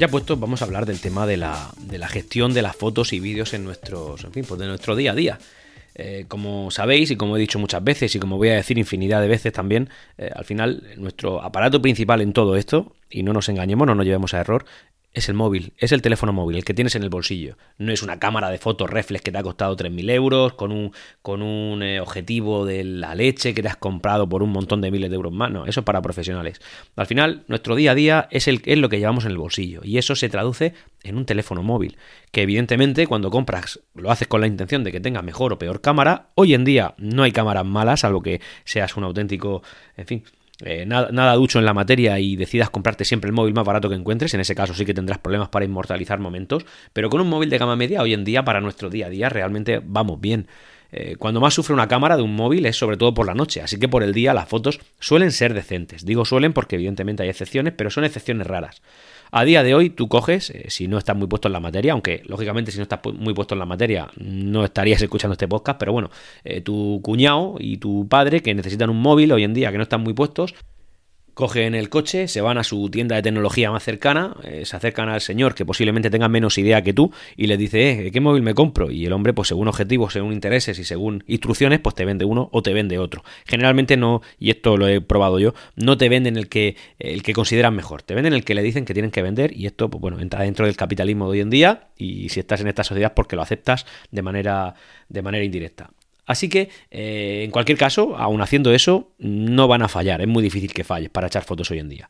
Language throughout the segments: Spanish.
Ya puesto, vamos a hablar del tema de la, de la gestión de las fotos y vídeos en nuestros, en fin, pues de nuestro día a día. Eh, como sabéis y como he dicho muchas veces y como voy a decir infinidad de veces también, eh, al final nuestro aparato principal en todo esto, y no nos engañemos, no nos llevemos a error, es el móvil, es el teléfono móvil, el que tienes en el bolsillo. No es una cámara de fotos reflex que te ha costado 3.000 euros, con un, con un eh, objetivo de la leche que te has comprado por un montón de miles de euros más. No, eso es para profesionales. Al final, nuestro día a día es, el, es lo que llevamos en el bolsillo. Y eso se traduce en un teléfono móvil. Que evidentemente cuando compras lo haces con la intención de que tenga mejor o peor cámara. Hoy en día no hay cámaras malas, salvo que seas un auténtico, en fin, eh, nada, ducho en la materia y decidas comprarte siempre el móvil más barato que encuentres, en ese caso sí que tendrás problemas para inmortalizar momentos, pero con un móvil de gama media hoy en día para nuestro día a día realmente vamos bien. Eh, cuando más sufre una cámara de un móvil es sobre todo por la noche, así que por el día las fotos suelen ser decentes. Digo suelen porque evidentemente hay excepciones, pero son excepciones raras. A día de hoy tú coges, eh, si no estás muy puesto en la materia, aunque lógicamente si no estás muy puesto en la materia no estarías escuchando este podcast, pero bueno, eh, tu cuñado y tu padre que necesitan un móvil hoy en día que no están muy puestos, cogen el coche, se van a su tienda de tecnología más cercana, eh, se acercan al señor que posiblemente tenga menos idea que tú y le dice, eh, ¿qué móvil me compro? Y el hombre, pues según objetivos, según intereses y según instrucciones, pues te vende uno o te vende otro. Generalmente no, y esto lo he probado yo, no te venden el que, el que consideran mejor, te venden el que le dicen que tienen que vender y esto, pues bueno, entra dentro del capitalismo de hoy en día y si estás en esta sociedad porque lo aceptas de manera, de manera indirecta. Así que, eh, en cualquier caso, aun haciendo eso, no van a fallar. Es muy difícil que falles para echar fotos hoy en día.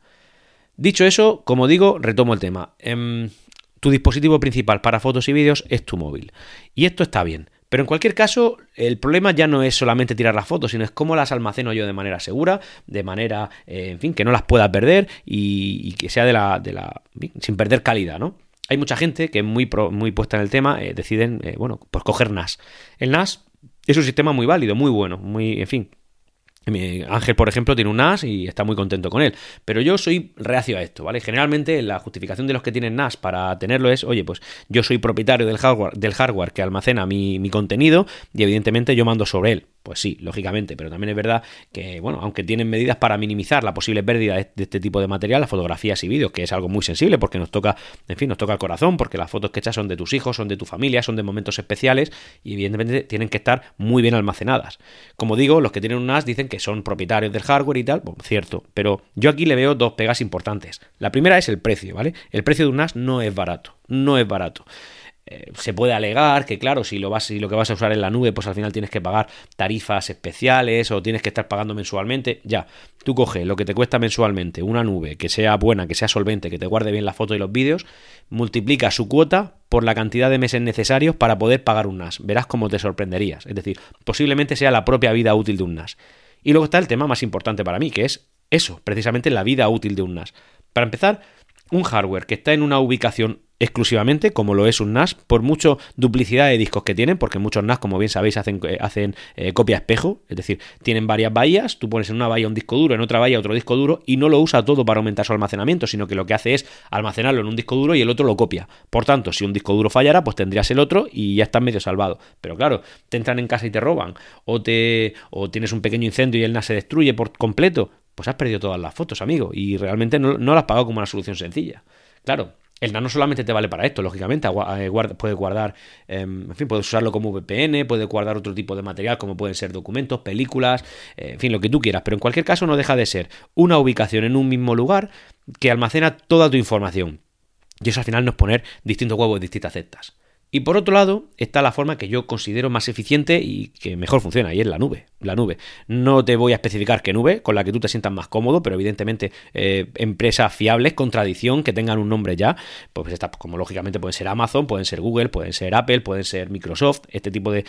Dicho eso, como digo, retomo el tema. Em, tu dispositivo principal para fotos y vídeos es tu móvil. Y esto está bien. Pero en cualquier caso, el problema ya no es solamente tirar las fotos, sino es cómo las almaceno yo de manera segura, de manera, eh, en fin, que no las pueda perder y, que sea de la, de la, sin perder calidad, ¿no? Hay mucha gente que muy, muy puesta en el tema, eh, deciden, bueno, pues coger NAS. El NAS es un sistema muy válido, muy bueno, muy, en fin, Ángel, por ejemplo, tiene un NAS y está muy contento con él. Pero yo soy reacio a esto, ¿vale? Generalmente la justificación de los que tienen NAS para tenerlo es, oye, pues yo soy propietario del hardware, del hardware que almacena mi, mi contenido y evidentemente yo mando sobre él. Pues sí, lógicamente, pero también es verdad que, bueno, aunque tienen medidas para minimizar la posible pérdida de este tipo de material, las fotografías y vídeos, que es algo muy sensible porque nos toca, en fin, nos toca el corazón, porque las fotos que echas son de tus hijos, son de tu familia, son de momentos especiales y evidentemente tienen que estar muy bien almacenadas. Como digo, los que tienen un NAS dicen que son propietarios del hardware y tal, bueno, cierto, pero yo aquí le veo dos pegas importantes. La primera es el precio, ¿vale? El precio de un NAS no es barato, no es barato. Eh, se puede alegar que, claro, si lo, vas, si lo que vas a usar en la nube, pues al final tienes que pagar tarifas especiales o tienes que estar pagando mensualmente. Ya, tú coges lo que te cuesta mensualmente una nube que sea buena, que sea solvente, que te guarde bien la foto y los vídeos, multiplica su cuota por la cantidad de meses necesarios para poder pagar un NAS. Verás cómo te sorprenderías. Es decir, posiblemente sea la propia vida útil de un NAS. Y luego está el tema más importante para mí, que es eso, precisamente la vida útil de un NAS. Para empezar, un hardware que está en una ubicación exclusivamente, como lo es un NAS, por mucho duplicidad de discos que tienen, porque muchos NAS, como bien sabéis, hacen, eh, hacen eh, copia espejo, es decir, tienen varias bahías, tú pones en una bahía un disco duro, en otra bahía otro disco duro, y no lo usa todo para aumentar su almacenamiento, sino que lo que hace es almacenarlo en un disco duro y el otro lo copia. Por tanto, si un disco duro fallara, pues tendrías el otro y ya estás medio salvado. Pero claro, te entran en casa y te roban, o, te, o tienes un pequeño incendio y el NAS se destruye por completo, pues has perdido todas las fotos, amigo, y realmente no, no las has pagado como una solución sencilla. Claro, el nano solamente te vale para esto, lógicamente. Eh, puedes guardar, em, en fin, puedes usarlo como VPN, puedes guardar otro tipo de material como pueden ser documentos, películas, eh, en fin, lo que tú quieras. Pero en cualquier caso no deja de ser una ubicación en un mismo lugar que almacena toda tu información. Y eso al final no es poner distintos huevos distintas cestas. Y por otro lado está la forma que yo considero más eficiente y que mejor funciona, y es la nube. La nube. No te voy a especificar qué nube, con la que tú te sientas más cómodo, pero evidentemente eh, empresas fiables, con tradición, que tengan un nombre ya, pues está, como lógicamente pueden ser Amazon, pueden ser Google, pueden ser Apple, pueden ser Microsoft, este tipo de,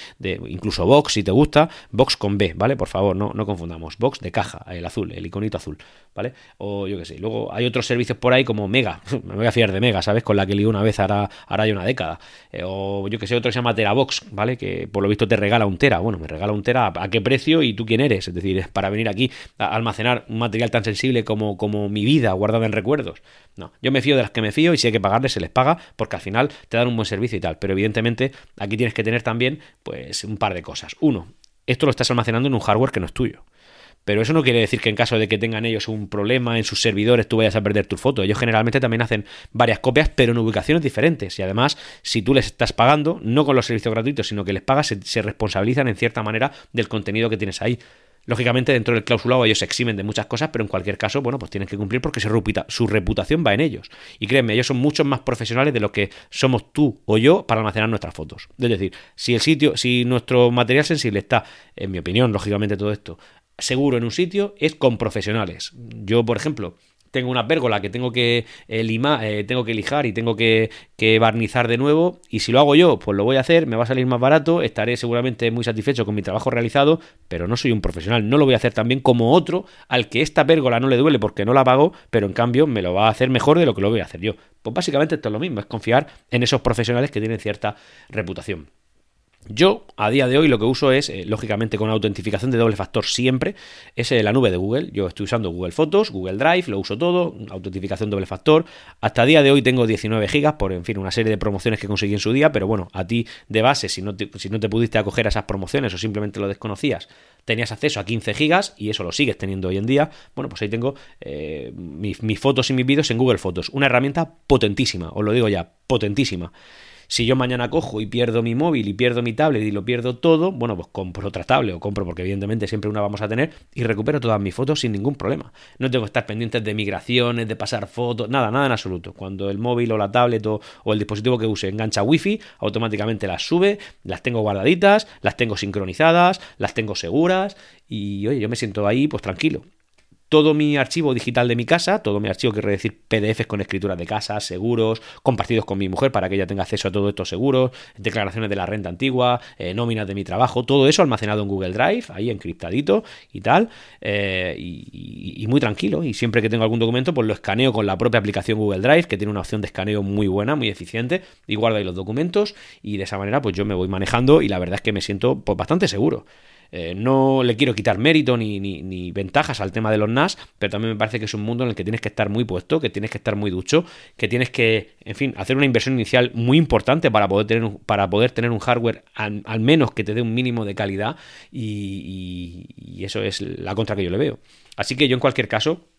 incluso Box, si te gusta, Box con B, ¿vale? Por favor, no, no confundamos. Box de caja, el azul, el iconito azul, ¿vale? O yo qué sé. Luego hay otros servicios por ahí como Mega, me voy a fiar de Mega, ¿sabes? Con la que leí una vez hará, hará ya una década. Eh, o yo que sé, otro se llama Terabox, ¿vale? Que por lo visto te regala un Tera. Bueno, me regala un Tera, ¿a qué precio y tú quién eres? Es decir, para venir aquí a almacenar un material tan sensible como, como mi vida guardada en recuerdos. No, yo me fío de las que me fío y si hay que pagarles, se les paga porque al final te dan un buen servicio y tal. Pero evidentemente aquí tienes que tener también, pues, un par de cosas. Uno, esto lo estás almacenando en un hardware que no es tuyo. Pero eso no quiere decir que en caso de que tengan ellos un problema en sus servidores tú vayas a perder tus fotos. Ellos generalmente también hacen varias copias, pero en ubicaciones diferentes. Y además, si tú les estás pagando, no con los servicios gratuitos, sino que les pagas, se, responsabilizan en cierta manera del contenido que tienes ahí. Lógicamente, dentro del clausulado ellos se eximen de muchas cosas, pero en cualquier caso, bueno, pues tienen que cumplir porque su reputación va en ellos. Y créeme, ellos son mucho más profesionales de lo que somos tú o yo para almacenar nuestras fotos. Es decir, si el sitio, si nuestro material sensible está, en mi opinión, lógicamente todo esto, seguro en un sitio, es con profesionales. Yo, por ejemplo, tengo una pérgola que tengo que eh, limar, eh, tengo que lijar y tengo que, barnizar de nuevo. Y si lo hago yo, pues lo voy a hacer, me va a salir más barato, estaré seguramente muy satisfecho con mi trabajo realizado, pero no soy un profesional, no lo voy a hacer tan bien como otro al que esta pérgola no le duele porque no la pago, pero en cambio me lo va a hacer mejor de lo que lo voy a hacer yo. Pues básicamente esto es lo mismo, es confiar en esos profesionales que tienen cierta reputación. Yo, a día de hoy, lo que uso es, eh, lógicamente, con autentificación de doble factor siempre, es eh, la nube de Google. Yo estoy usando Google Fotos, Google Drive, lo uso todo, autentificación doble factor. Hasta día de hoy tengo 19 gigas por, en fin, una serie de promociones que conseguí en su día, pero bueno, a ti de base, si no te, si no te pudiste acoger a esas promociones o simplemente lo desconocías, tenías acceso a 15 gigas y eso lo sigues teniendo hoy en día. Bueno, pues ahí tengo eh, mis, mis fotos y mis vídeos en Google Fotos. Una herramienta potentísima, os lo digo ya, potentísima. Si yo mañana cojo y pierdo mi móvil y pierdo mi tablet y lo pierdo todo, bueno, pues compro otra tablet o compro, porque evidentemente siempre una vamos a tener, y recupero todas mis fotos sin ningún problema. No tengo que estar pendientes de migraciones, de pasar fotos, nada, nada en absoluto. Cuando el móvil o la tablet o, el dispositivo que use engancha wifi, automáticamente las sube, las tengo guardaditas, las tengo sincronizadas, las tengo seguras y oye, yo me siento ahí pues tranquilo todo mi archivo digital de mi casa, todo mi archivo, quiero decir PDFs con escrituras de casa, seguros, compartidos con mi mujer para que ella tenga acceso a todos estos seguros, declaraciones de la renta antigua, eh, nóminas de mi trabajo, todo eso almacenado en Google Drive, ahí encriptadito y tal, eh, y, muy tranquilo. Y siempre que tengo algún documento, pues lo escaneo con la propia aplicación Google Drive, que tiene una opción de escaneo muy buena, muy eficiente, y guardo ahí los documentos, y de esa manera, pues yo me voy manejando y la verdad es que me siento pues, bastante seguro. Eh, no le quiero quitar mérito ni, ventajas al tema de los NAS, pero también me parece que es un mundo en el que tienes que estar muy puesto, que tienes que estar muy ducho, que tienes que, en fin, hacer una inversión inicial muy importante para poder tener un, para poder tener un hardware al, menos que te dé un mínimo de calidad y, y eso es la contra que yo le veo. Así que yo en cualquier caso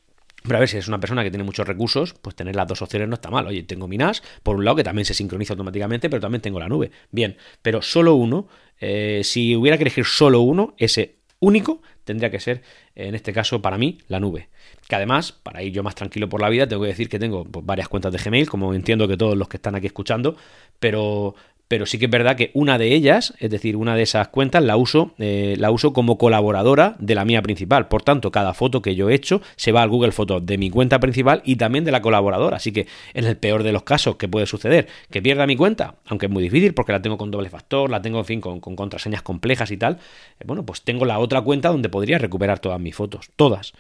pero a ver, si es una persona que tiene muchos recursos, pues tener las dos opciones no está mal. Oye, tengo mi NAS, por un lado, que también se sincroniza automáticamente, pero también tengo la nube. Bien, pero solo uno, eh, si hubiera que elegir solo uno, ese único tendría que ser, en este caso, para mí, la nube. Que además, para ir yo más tranquilo por la vida, tengo que decir que tengo pues, varias cuentas de Gmail, como entiendo que todos los que están aquí escuchando, pero pero sí que es verdad que una de ellas, es decir, una de esas cuentas, la uso, eh, la uso como colaboradora de la mía principal. Por tanto, cada foto que yo he hecho se va al Google Photos de mi cuenta principal y también de la colaboradora. Así que en el peor de los casos que puede suceder, que pierda mi cuenta, aunque es muy difícil porque la tengo con doble factor, la tengo, en fin, con, contraseñas complejas y tal, eh, bueno, pues tengo la otra cuenta donde podría recuperar todas mis fotos, todas.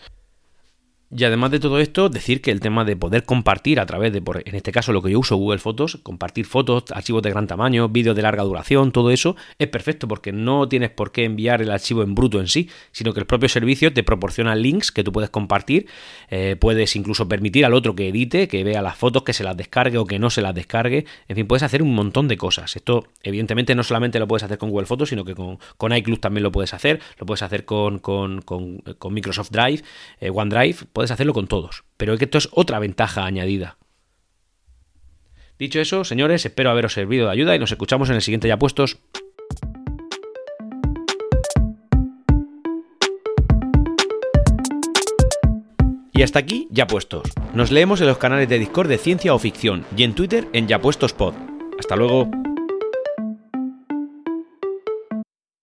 Y además de todo esto, decir que el tema de poder compartir a través de, por, en este caso lo que yo uso, Google Fotos, compartir fotos, archivos de gran tamaño, vídeos de larga duración, todo eso es perfecto porque no tienes por qué enviar el archivo en bruto en sí, sino que el propio servicio te proporciona links que tú puedes compartir, eh, puedes incluso permitir al otro que edite, que vea las fotos, que se las descargue o que no se las descargue, en fin, puedes hacer un montón de cosas. Esto evidentemente no solamente lo puedes hacer con Google Fotos, sino que con, con iCloud también lo puedes hacer, lo puedes hacer con, con, con, Microsoft Drive, eh, OneDrive, puedes hacerlo con todos, pero que esto es otra ventaja añadida. Dicho eso, señores, espero haberos servido de ayuda y nos escuchamos en el siguiente ya puestos. Y hasta aquí, ya puestos. Nos leemos en los canales de Discord de Ciencia o Ficción y en Twitter en Ya Puestos Pod. Hasta luego.